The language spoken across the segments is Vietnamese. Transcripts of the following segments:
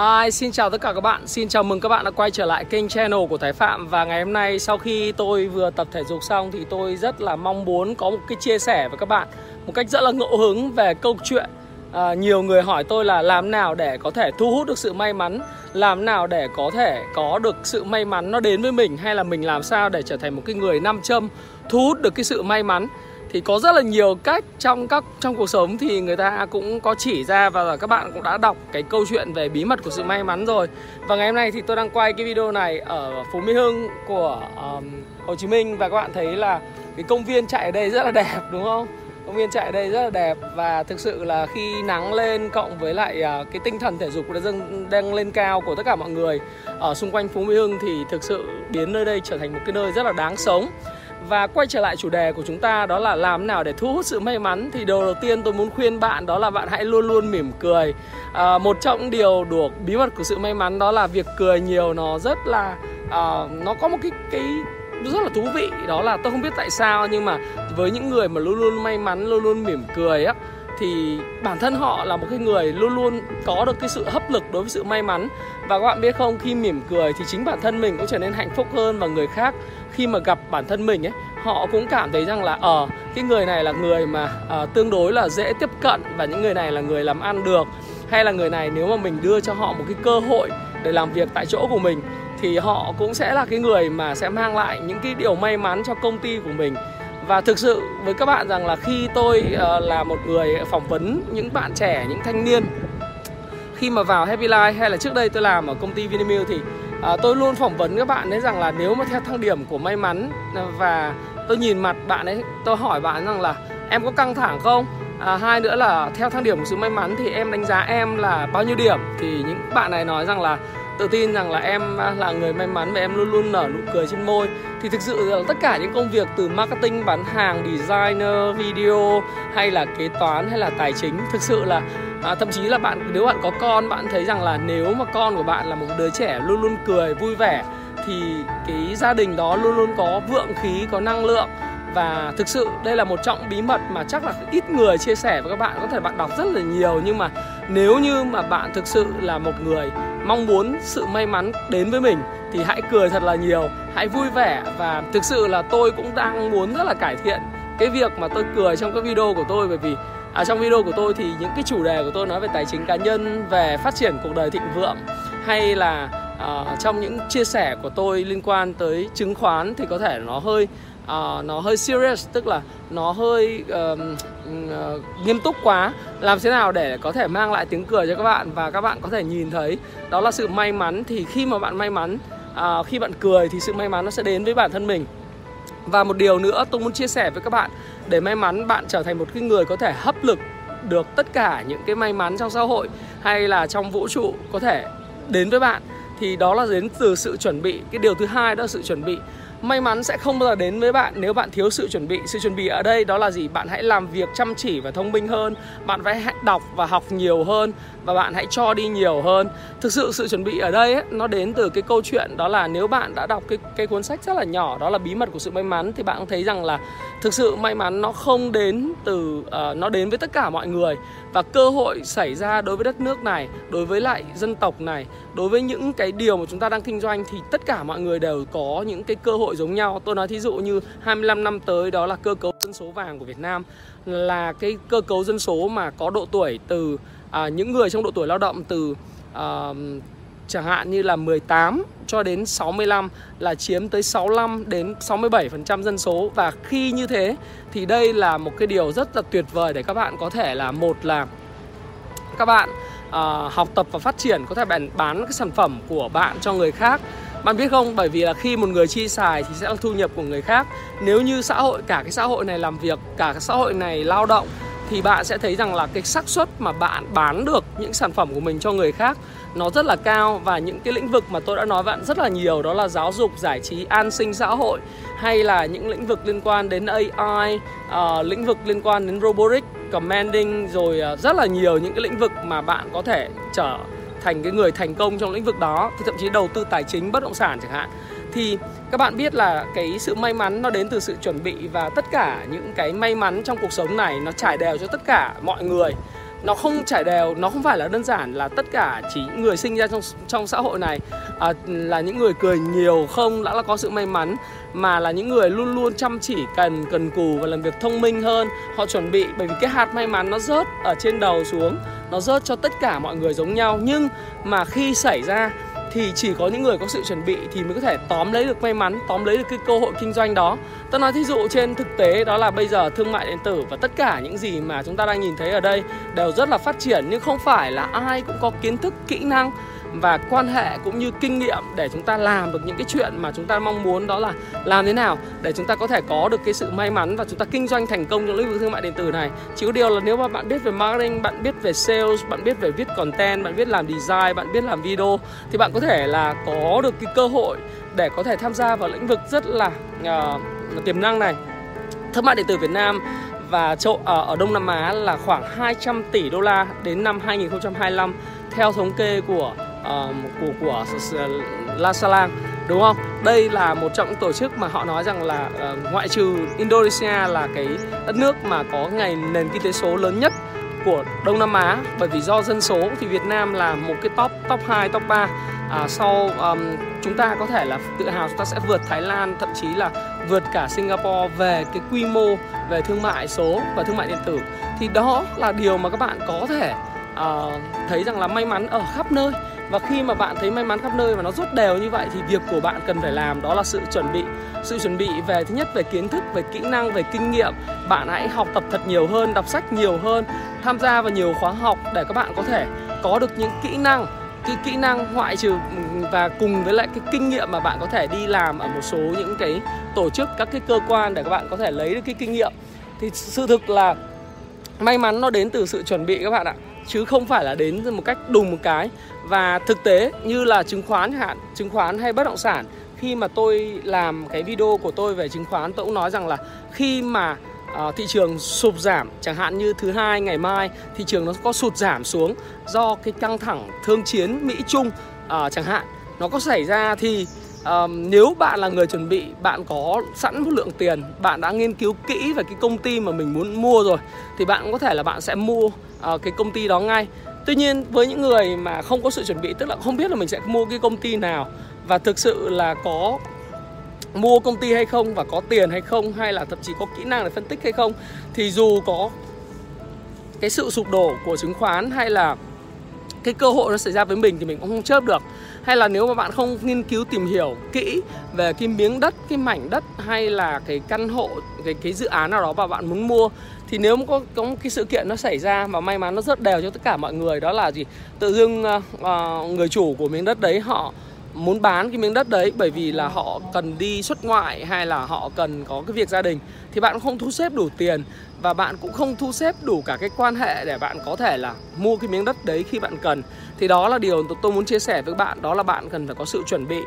Hi, xin chào tất cả các bạn. Xin chào mừng các bạn đã quay trở lại kênh channel của Thái Phạm. Và ngày hôm nay sau khi tôi vừa tập thể dục xong Thì tôi rất là mong muốn có một cái chia sẻ với các bạn Một cách rất là ngẫu hứng về câu chuyện. À, Nhiều người hỏi tôi là làm nào để có thể thu hút được sự may mắn Làm nào để có thể có được sự may mắn nó đến với mình Hay là mình làm sao để trở thành một cái người nam châm Thu hút được cái sự may mắn thì có rất là nhiều cách trong các trong cuộc sống thì người ta cũng có chỉ ra và các bạn cũng đã đọc cái câu chuyện về bí mật của sự may mắn rồi. Và ngày hôm nay thì tôi đang quay cái video này ở Phú Mỹ Hưng của um, Hồ Chí Minh và các bạn thấy là cái công viên chạy ở đây rất là đẹp đúng không? Công viên chạy ở đây rất là đẹp và thực sự là khi nắng lên cộng với lại uh, cái tinh thần thể dục đã dâng đang lên cao của tất cả mọi người ở xung quanh Phú Mỹ Hưng thì thực sự biến nơi đây trở thành một cái nơi rất là đáng sống và quay trở lại chủ đề của chúng ta đó là làm nào để thu hút sự may mắn thì điều đầu tiên tôi muốn khuyên bạn đó là bạn hãy luôn luôn mỉm cười. À, một trong những điều được bí mật của sự may mắn đó là việc cười nhiều nó rất là à, nó có một cái cái rất là thú vị đó là tôi không biết tại sao nhưng mà với những người mà luôn luôn may mắn luôn luôn mỉm cười á thì bản thân họ là một cái người luôn luôn có được cái sự hấp lực đối với sự may mắn. Và các bạn biết không khi mỉm cười thì chính bản thân mình cũng trở nên hạnh phúc hơn và người khác khi mà gặp bản thân mình ấy họ cũng cảm thấy rằng là ở uh, cái người này là người mà uh, tương đối là dễ tiếp cận và những người này là người làm ăn được. Hay là người này nếu mà mình đưa cho họ một cái cơ hội để làm việc tại chỗ của mình thì họ cũng sẽ là cái người mà sẽ mang lại những cái điều may mắn cho công ty của mình. Và thực sự với các bạn rằng là khi tôi uh, là một người phỏng vấn những bạn trẻ những thanh niên khi mà vào Happy Life hay là trước đây tôi làm ở công ty Vinamilk thì à, tôi luôn phỏng vấn các bạn ấy rằng là nếu mà theo thang điểm của may mắn à, và tôi nhìn mặt bạn ấy tôi hỏi bạn rằng là em có căng thẳng không? À, hai nữa là theo thang điểm của sự may mắn thì em đánh giá em là bao nhiêu điểm? Thì những bạn này nói rằng là tự tin rằng là em à, là người may mắn và em luôn luôn nở nụ cười trên môi. Thì thực sự là tất cả những công việc từ marketing bán hàng designer video hay là kế toán hay là tài chính thực sự là à, thậm chí là bạn nếu bạn có con bạn thấy rằng là nếu mà con của bạn là một đứa trẻ luôn luôn cười vui vẻ thì cái gia đình đó luôn luôn có vượng khí có năng lượng. Và thực sự đây là một trọng bí mật mà chắc là ít người chia sẻ với các bạn có thể bạn đọc rất là nhiều. Nhưng mà nếu như mà bạn thực sự là một người mong muốn sự may mắn đến với mình thì hãy cười thật là nhiều hãy vui vẻ. Và thực sự là tôi cũng đang muốn rất là cải thiện cái việc mà tôi cười trong các video của tôi bởi vì ở trong video của tôi thì những cái chủ đề của tôi nói về tài chính cá nhân về phát triển cuộc đời thịnh vượng hay là uh, trong những chia sẻ của tôi liên quan tới chứng khoán thì có thể nó hơi uh, nó hơi serious tức là nó hơi uh, uh, nghiêm túc quá. Làm thế nào để có thể mang lại tiếng cười cho các bạn và các bạn có thể nhìn thấy? Đó là sự may mắn thì khi mà bạn may mắn uh, khi bạn cười thì sự may mắn nó sẽ đến với bản thân mình và một điều nữa tôi muốn chia sẻ với các bạn, để may mắn bạn trở thành một cái người có thể hấp lực được tất cả những cái may mắn trong xã hội hay là trong vũ trụ có thể đến với bạn, thì đó là đến từ sự chuẩn bị. Cái điều thứ hai đó là sự chuẩn bị may mắn sẽ không bao giờ đến với bạn nếu bạn thiếu sự chuẩn bị. Sự chuẩn bị ở đây đó là gì? Bạn hãy làm việc chăm chỉ và thông minh hơn. Bạn phải đọc và học nhiều hơn và bạn hãy cho đi nhiều hơn. Thực sự sự chuẩn bị ở đây ấy, nó đến từ cái câu chuyện đó là nếu bạn đã đọc cái cái cuốn sách rất là nhỏ đó là bí mật của sự may mắn thì bạn cũng thấy rằng là thực sự may mắn nó không đến từ uh, nó đến với tất cả mọi người. Và cơ hội xảy ra đối với đất nước này đối với lại dân tộc này đối với những cái điều mà chúng ta đang kinh doanh thì tất cả mọi người đều có những cái cơ hội giống nhau. Tôi nói thí dụ như 25 năm tới đó là cơ cấu dân số vàng của Việt Nam là cái cơ cấu dân số mà có độ tuổi từ à, những người trong độ tuổi lao động từ à, chẳng hạn như là 18 cho đến 65 là chiếm tới 65 đến 67% dân số. Và khi như thế thì đây là một cái điều rất là tuyệt vời để các bạn có thể là một là các bạn uh, học tập và phát triển có thể bán bán cái sản phẩm của bạn cho người khác bạn biết không? Bởi vì là khi một người chi xài thì sẽ là thu nhập của người khác. Nếu như xã hội cả cái xã hội này làm việc cả cái xã hội này lao động thì bạn sẽ thấy rằng là cái xác suất mà bạn bán được những sản phẩm của mình cho người khác nó rất là cao. Và những cái lĩnh vực mà tôi đã nói bạn rất là nhiều đó là giáo dục, giải trí, an sinh xã hội hay là những lĩnh vực liên quan đến AI, uh, ờ, lĩnh vực liên quan đến robotics, commanding rồi uh, rất là nhiều những cái lĩnh vực mà bạn có thể trở thành cái người thành công trong lĩnh vực đó thì thậm chí đầu tư tài chính bất động sản chẳng hạn. Thì các bạn biết là cái sự may mắn nó đến từ sự chuẩn bị và tất cả những cái may mắn trong cuộc sống này nó trải đều cho tất cả mọi người. Nó không trải đều nó không phải là đơn giản là tất cả chỉ những người sinh ra trong trong xã hội này à, là những người cười nhiều không đã là có sự may mắn mà là những người luôn luôn chăm chỉ cần cần cù và làm việc thông minh hơn. Họ chuẩn bị bởi vì cái hạt may mắn nó rớt ở trên đầu xuống nó rớt cho tất cả mọi người giống nhau nhưng mà khi xảy ra thì chỉ có những người có sự chuẩn bị thì mới có thể tóm lấy được may mắn, tóm lấy được cái cơ hội kinh doanh đó. Tôi nói thí dụ trên thực tế đó là bây giờ thương mại điện tử và tất cả những gì mà chúng ta đang nhìn thấy ở đây đều rất là phát triển nhưng không phải là ai cũng có kiến thức, kỹ năng và quan hệ cũng như kinh nghiệm để chúng ta làm được những cái chuyện mà chúng ta mong muốn đó là làm thế nào để chúng ta có thể có được cái sự may mắn và chúng ta kinh doanh thành công trong lĩnh vực thương mại điện tử này. Chỉ có điều là nếu mà bạn biết về marketing bạn biết về sales bạn biết về viết content bạn biết làm design bạn biết làm video thì bạn có thể là có được cái cơ hội để có thể tham gia vào lĩnh vực rất là uh, tiềm năng này. Thương mại điện tử Việt Nam và châu ở, ở Đông Nam Á là khoảng 200 tỷ đô la đến năm 2025 theo thống kê của uh, của của La Salang đúng không? Đây là một trong những tổ chức mà họ nói rằng là uh, ngoại trừ Indonesia là cái đất nước mà có ngày nền kinh tế số lớn nhất của Đông Nam Á. Bởi vì do dân số thì Việt Nam là một cái top top 2 top 3 à, sau um, chúng ta có thể là tự hào chúng ta sẽ vượt Thái Lan thậm chí là vượt cả Singapore về cái quy mô về thương mại số và thương mại điện tử. Thì đó là điều mà các bạn có thể uh, thấy rằng là may mắn ở khắp nơi và khi mà bạn thấy may mắn khắp nơi và nó rút đều như vậy thì việc của bạn cần phải làm đó là sự chuẩn bị. Sự chuẩn bị về, thứ nhất về kiến thức, về kỹ năng, về kinh nghiệm. Bạn hãy học tập thật nhiều hơn, đọc sách nhiều hơn, tham gia vào nhiều khóa học để các bạn có thể có được những kỹ năng. Cái kỹ năng ngoại trừ và cùng với lại cái kinh nghiệm mà bạn có thể đi làm ở một số những cái tổ chức, các cái cơ quan để các bạn có thể lấy được cái kinh nghiệm. Thì sự thực là may mắn nó đến từ sự chuẩn bị các bạn ạ chứ không phải là đến một cách đùng một cái. Và thực tế như là chứng khoán hạn chứng khoán hay bất động sản khi mà tôi làm cái video của tôi về chứng khoán tôi cũng nói rằng là khi mà uh, thị trường sụp giảm chẳng hạn như thứ hai ngày mai thị trường nó có sụt giảm xuống do cái căng thẳng thương chiến Mỹ Trung uh, ờ, chẳng hạn nó có xảy ra thì um, nếu bạn là người chuẩn bị bạn có sẵn một lượng tiền bạn đã nghiên cứu kỹ về cái công ty mà mình muốn mua rồi thì bạn cũng có thể là bạn sẽ mua uh, cái công ty đó ngay. Tuy nhiên với những người mà không có sự chuẩn bị tức là không biết là mình sẽ mua cái công ty nào và thực sự là có mua công ty hay không và có tiền hay không hay là thậm chí có kỹ năng để phân tích hay không thì dù có cái sự sụp đổ của chứng khoán hay là cái cơ hội nó xảy ra với mình thì mình cũng không chớp được hay là nếu mà bạn không nghiên cứu tìm hiểu kỹ về cái miếng đất cái mảnh đất hay là cái căn hộ cái cái dự án nào đó mà bạn muốn mua thì nếu mà có có một cái sự kiện nó xảy ra mà may mắn nó rất đều cho tất cả mọi người đó là gì? Tự dưng uh, người chủ của miếng đất đấy họ muốn bán cái miếng đất đấy bởi vì là họ cần đi xuất ngoại hay là họ cần có cái việc gia đình, thì bạn không thu xếp đủ tiền và bạn cũng không thu xếp đủ cả cái quan hệ để bạn có thể là mua cái miếng đất đấy khi bạn cần. Thì đó là điều tôi muốn chia sẻ với bạn, đó là bạn cần phải có sự chuẩn bị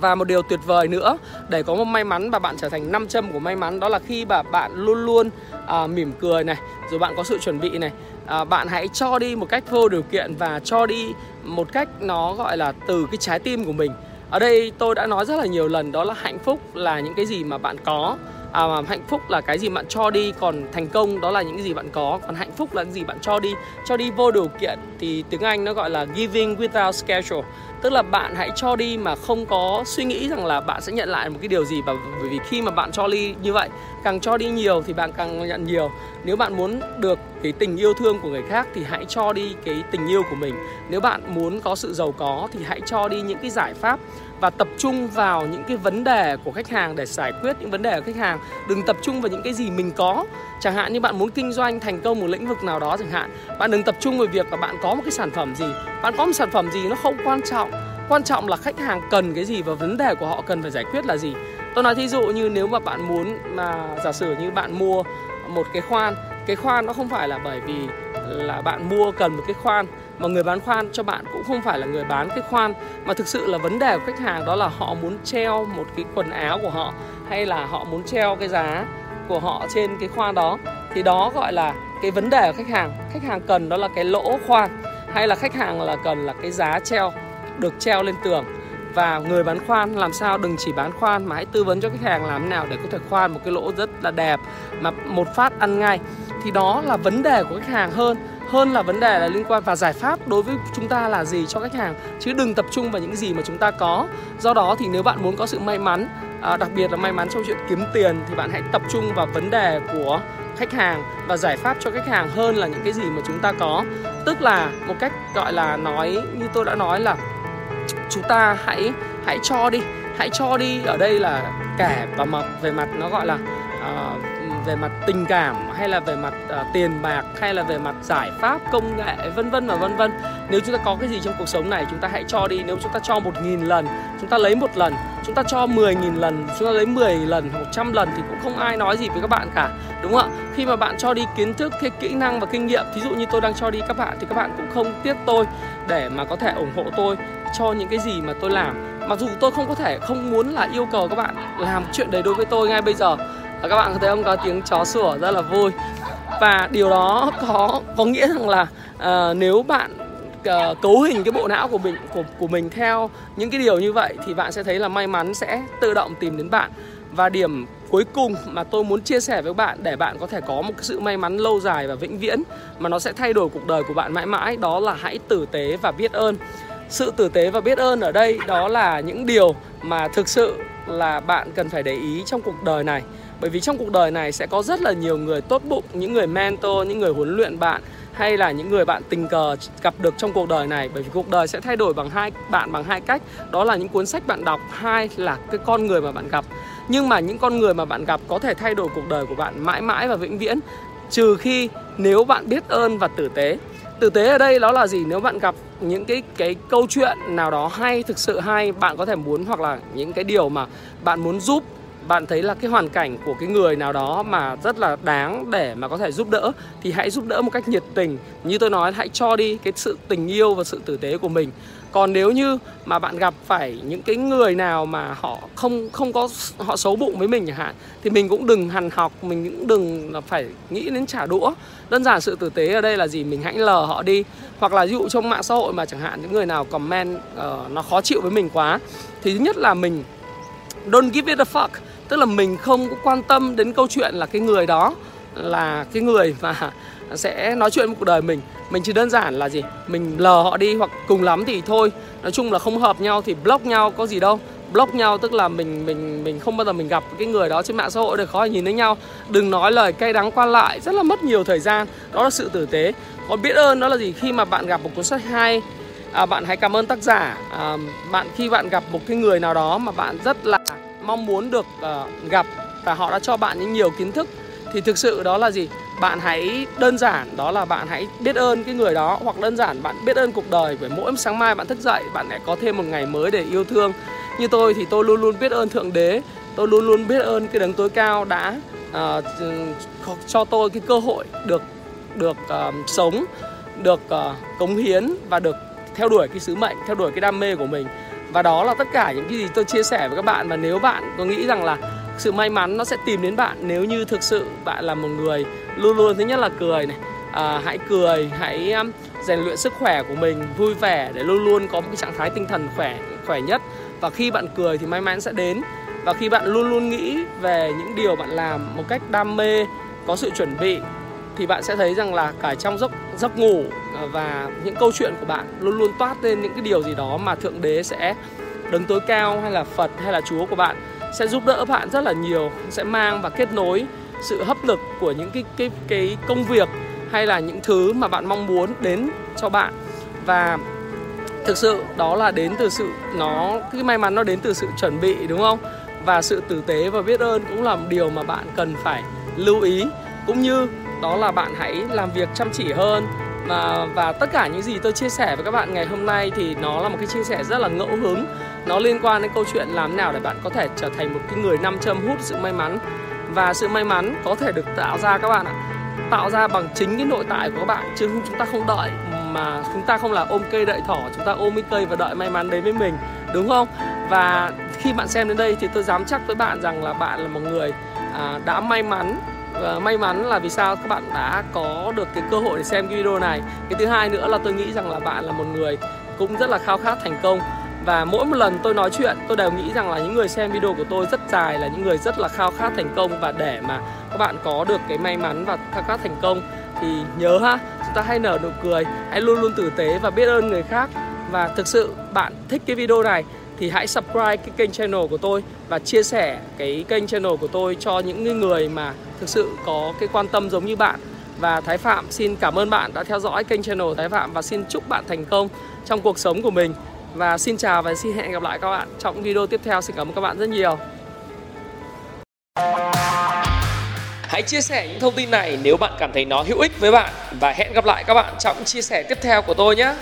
và một điều tuyệt vời nữa để có một may mắn và bạn trở thành năm châm của may mắn đó là khi mà bạn luôn luôn à, mỉm cười này rồi bạn có sự chuẩn bị này à, bạn hãy cho đi một cách vô điều kiện và cho đi một cách nó gọi là từ cái trái tim của mình. Ở đây tôi đã nói rất là nhiều lần đó là hạnh phúc là những cái gì mà bạn có à, hạnh phúc là cái gì bạn cho đi còn thành công đó là những gì bạn có. Còn hạnh phúc là cái gì bạn cho đi. Cho đi vô điều kiện thì tiếng anh nó gọi là giving without schedule. Tức là bạn hãy cho đi mà không có suy nghĩ rằng là bạn sẽ nhận lại một cái điều gì. Và bởi vì khi mà bạn cho đi như vậy càng cho đi nhiều thì bạn càng nhận nhiều nếu bạn muốn được cái tình yêu thương của người khác thì hãy cho đi cái tình yêu của mình. Nếu bạn muốn có sự giàu có thì hãy cho đi những cái giải pháp và tập trung vào những cái vấn đề của khách hàng để giải quyết những vấn đề của khách hàng. Đừng tập trung vào những cái gì mình có. Chẳng hạn như bạn muốn kinh doanh thành công một lĩnh vực nào đó chẳng hạn, bạn đừng tập trung vào việc là bạn có một cái sản phẩm gì. Bạn có một sản phẩm gì nó không quan trọng. Quan trọng là khách hàng cần cái gì và vấn đề của họ cần phải giải quyết là gì. Tôi nói thí dụ như nếu mà bạn muốn mà giả sử như bạn mua một cái khoan. Cái khoan nó không phải là bởi vì là bạn mua cần một cái khoan, mà người bán khoan cho bạn cũng không phải là người bán cái khoan. Mà thực sự là vấn đề của khách hàng đó là họ muốn treo một cái quần áo của họ, hay là họ muốn treo cái giá của họ trên cái khoan đó. Thì đó gọi là cái vấn đề của khách hàng. Khách hàng cần đó là cái lỗ khoan, hay là khách hàng là cần là cái giá treo, được treo lên tường và người bán khoan làm sao đừng chỉ bán khoan mà hãy tư vấn cho khách hàng làm thế nào để có thể khoan một cái lỗ rất là đẹp mà một phát ăn ngay. Thì đó là vấn đề của khách hàng hơn. Hơn là vấn đề là liên quan và giải pháp đối với chúng ta là gì cho khách hàng? Chứ đừng tập trung vào những gì mà chúng ta có. Do đó thì nếu bạn muốn có sự may mắn à, đặc biệt là may mắn trong chuyện kiếm tiền thì bạn hãy tập trung vào vấn đề của khách hàng và giải pháp cho khách hàng hơn là những cái gì mà chúng ta có. Tức là một cách gọi là nói như tôi đã nói là chúng ta hãy hãy cho đi hãy cho đi. Ở đây là kẻ và mặt về mặt nó gọi là uh, về mặt tình cảm hay là về mặt uh, tiền bạc hay là về mặt giải pháp công nghệ vân vân và vân vân. Nếu chúng ta có cái gì trong cuộc sống này chúng ta hãy cho đi. Nếu chúng ta cho một nghìn lần chúng ta lấy một lần. Chúng ta cho 10 nghìn lần chúng ta lấy 10 lần 100 lần thì cũng không ai nói gì với các bạn cả đúng không ạ? Khi mà bạn cho đi kiến thức cái kỹ năng và kinh nghiệm ví dụ như tôi đang cho đi các bạn thì các bạn cũng không tiếc tôi để mà có thể ủng hộ tôi cho những cái gì mà tôi làm. Mặc dù tôi không có thể không muốn là yêu cầu các bạn làm chuyện đấy đối với tôi ngay bây giờ và các bạn có thấy không? Có tiếng chó sủa rất là vui. Và điều đó có có nghĩa rằng là à, nếu bạn à, cấu hình cái bộ não của mình của của mình theo những cái điều như vậy thì bạn sẽ thấy là may mắn sẽ tự động tìm đến bạn. Và điểm cuối cùng mà tôi muốn chia sẻ với bạn để bạn có thể có một cái sự may mắn lâu dài và vĩnh viễn mà nó sẽ thay đổi cuộc đời của bạn mãi mãi đó là hãy tử tế và biết ơn. Sự tử tế và biết ơn ở đây đó là những điều mà thực sự là bạn cần phải để ý trong cuộc đời này bởi vì trong cuộc đời này sẽ có rất là nhiều người tốt bụng, những người mentor, những người huấn luyện bạn, hay là những người bạn tình cờ gặp được trong cuộc đời này. Bởi vì cuộc đời sẽ thay đổi bằng hai, bạn bằng hai cách. Đó là những cuốn sách bạn đọc, hai là cái con người mà bạn gặp. Nhưng mà những con người mà bạn gặp có thể thay đổi cuộc đời của bạn mãi mãi và vĩnh viễn, trừ khi nếu bạn biết ơn và tử tế. Tử tế ở đây đó là gì? Nếu bạn gặp những cái cái câu chuyện nào đó hay, thực sự hay, bạn có thể muốn hoặc là những cái điều mà bạn muốn giúp bạn thấy là cái hoàn cảnh của cái người nào đó mà rất là đáng để mà có thể giúp đỡ thì hãy giúp đỡ một cách nhiệt tình. Như tôi nói hãy cho đi cái sự tình yêu và sự tử tế của mình. Còn nếu như mà bạn gặp phải những cái người nào mà họ không không có họ xấu bụng với mình chẳng hạn thì mình cũng đừng hằn học mình cũng đừng là phải nghĩ đến trả đũa. Đơn giản sự tử tế ở đây là gì? Mình hãy lờ họ đi. Hoặc là ví dụ trong mạng xã hội mà chẳng hạn những người nào comment uh, nó khó chịu với mình quá thì thứ nhất là mình don't give it a fuck tức là mình không có quan tâm đến câu chuyện là cái người đó là cái người mà sẽ nói chuyện cuộc đời mình. Mình chỉ đơn giản là gì? Mình lờ họ đi hoặc cùng lắm thì thôi. Nói chung là không hợp nhau thì block nhau có gì đâu. Block nhau tức là mình mình mình không bao giờ mình gặp cái người đó trên mạng xã hội được khó nhìn thấy nhau. Đừng nói lời cay đắng qua lại rất là mất nhiều thời gian. Đó là sự tử tế. Còn biết ơn đó là gì? Khi mà bạn gặp một cuốn sách hay à, bạn hãy cảm ơn tác giả. À, bạn khi bạn gặp một cái người nào đó mà bạn rất là mong muốn được uh, gặp và họ đã cho bạn những nhiều kiến thức. Thì thực sự đó là gì? Bạn hãy đơn giản đó là bạn hãy biết ơn cái người đó hoặc đơn giản bạn biết ơn cuộc đời bởi mỗi sáng mai bạn thức dậy bạn lại có thêm một ngày mới để yêu thương. Như tôi thì tôi luôn luôn biết ơn thượng đế tôi luôn luôn biết ơn cái đấng tối cao đã uh, cho tôi cái cơ hội được được uh, sống được uh, cống hiến và được theo đuổi cái sứ mệnh theo đuổi cái đam mê của mình và đó là tất cả những cái gì tôi chia sẻ với các bạn. Và nếu bạn có nghĩ rằng là sự may mắn nó sẽ tìm đến bạn nếu như thực sự bạn là một người luôn luôn thứ nhất là cười này à, hãy cười hãy um, rèn luyện sức khỏe của mình vui vẻ để luôn luôn có một cái trạng thái tinh thần khỏe khỏe nhất. Và khi bạn cười thì may mắn sẽ đến. Và khi bạn luôn luôn nghĩ về những điều bạn làm một cách đam mê có sự chuẩn bị thì bạn sẽ thấy rằng là cả trong giấc giấc ngủ ờ, và những câu chuyện của bạn luôn luôn toát lên những cái điều gì đó mà thượng đế sẽ đứng tối cao hay là Phật hay là Chúa của bạn, sẽ giúp đỡ bạn rất là nhiều, sẽ mang và kết nối sự hấp lực của những cái cái cái công việc hay là những thứ mà bạn mong muốn đến cho bạn. Và thực sự đó là đến từ sự, nó, cái may mắn nó đến từ sự chuẩn bị, đúng không? Và sự tử tế và biết ơn cũng là một điều mà bạn cần phải lưu ý. Cũng như đó là bạn hãy làm việc chăm chỉ hơn. Và, và tất cả những gì tôi chia sẻ với các bạn ngày hôm nay thì nó là một cái chia sẻ rất là ngẫu hứng. Nó liên quan đến câu chuyện làm nào để bạn có thể trở thành một cái người nam châm hút sự may mắn. Và sự may mắn có thể được tạo ra các bạn ạ tạo ra bằng chính cái nội tại của các bạn chứ chúng ta không đợi mà chúng ta không là ôm cây đợi thỏ chúng ta ôm cái cây và đợi may mắn đến với mình đúng không? Và khi bạn xem đến đây thì tôi dám chắc với bạn rằng là bạn là một người à, đã may mắn và may mắn là vì sao các bạn đã có được cái cơ hội để xem cái video này. Cái thứ hai nữa là tôi nghĩ rằng là bạn là một người cũng rất là khao khát thành công. Và mỗi một lần tôi nói chuyện, tôi đều nghĩ rằng là những người xem video của tôi rất dài, là những người rất là khao khát thành công. Và để mà các bạn có được cái may mắn và khao khát thành công, thì nhớ ha, chúng ta hãy nở nụ cười, hãy luôn luôn tử tế và biết ơn người khác. Và thực sự bạn thích cái video này thì hãy subscribe cái kênh channel của tôi và chia sẻ cái kênh channel của tôi cho những người mà thực sự có cái quan tâm giống như bạn. Và Thái Phạm, xin cảm ơn bạn đã theo dõi kênh channel Thái Phạm và xin chúc bạn thành công trong cuộc sống của mình. Và xin chào và xin hẹn gặp lại các bạn trong video tiếp theo. Xin cảm ơn các bạn rất nhiều. Hãy chia sẻ những thông tin này nếu bạn cảm thấy nó hữu ích với bạn. Và hẹn gặp lại các bạn trong chia sẻ tiếp theo của tôi nhé.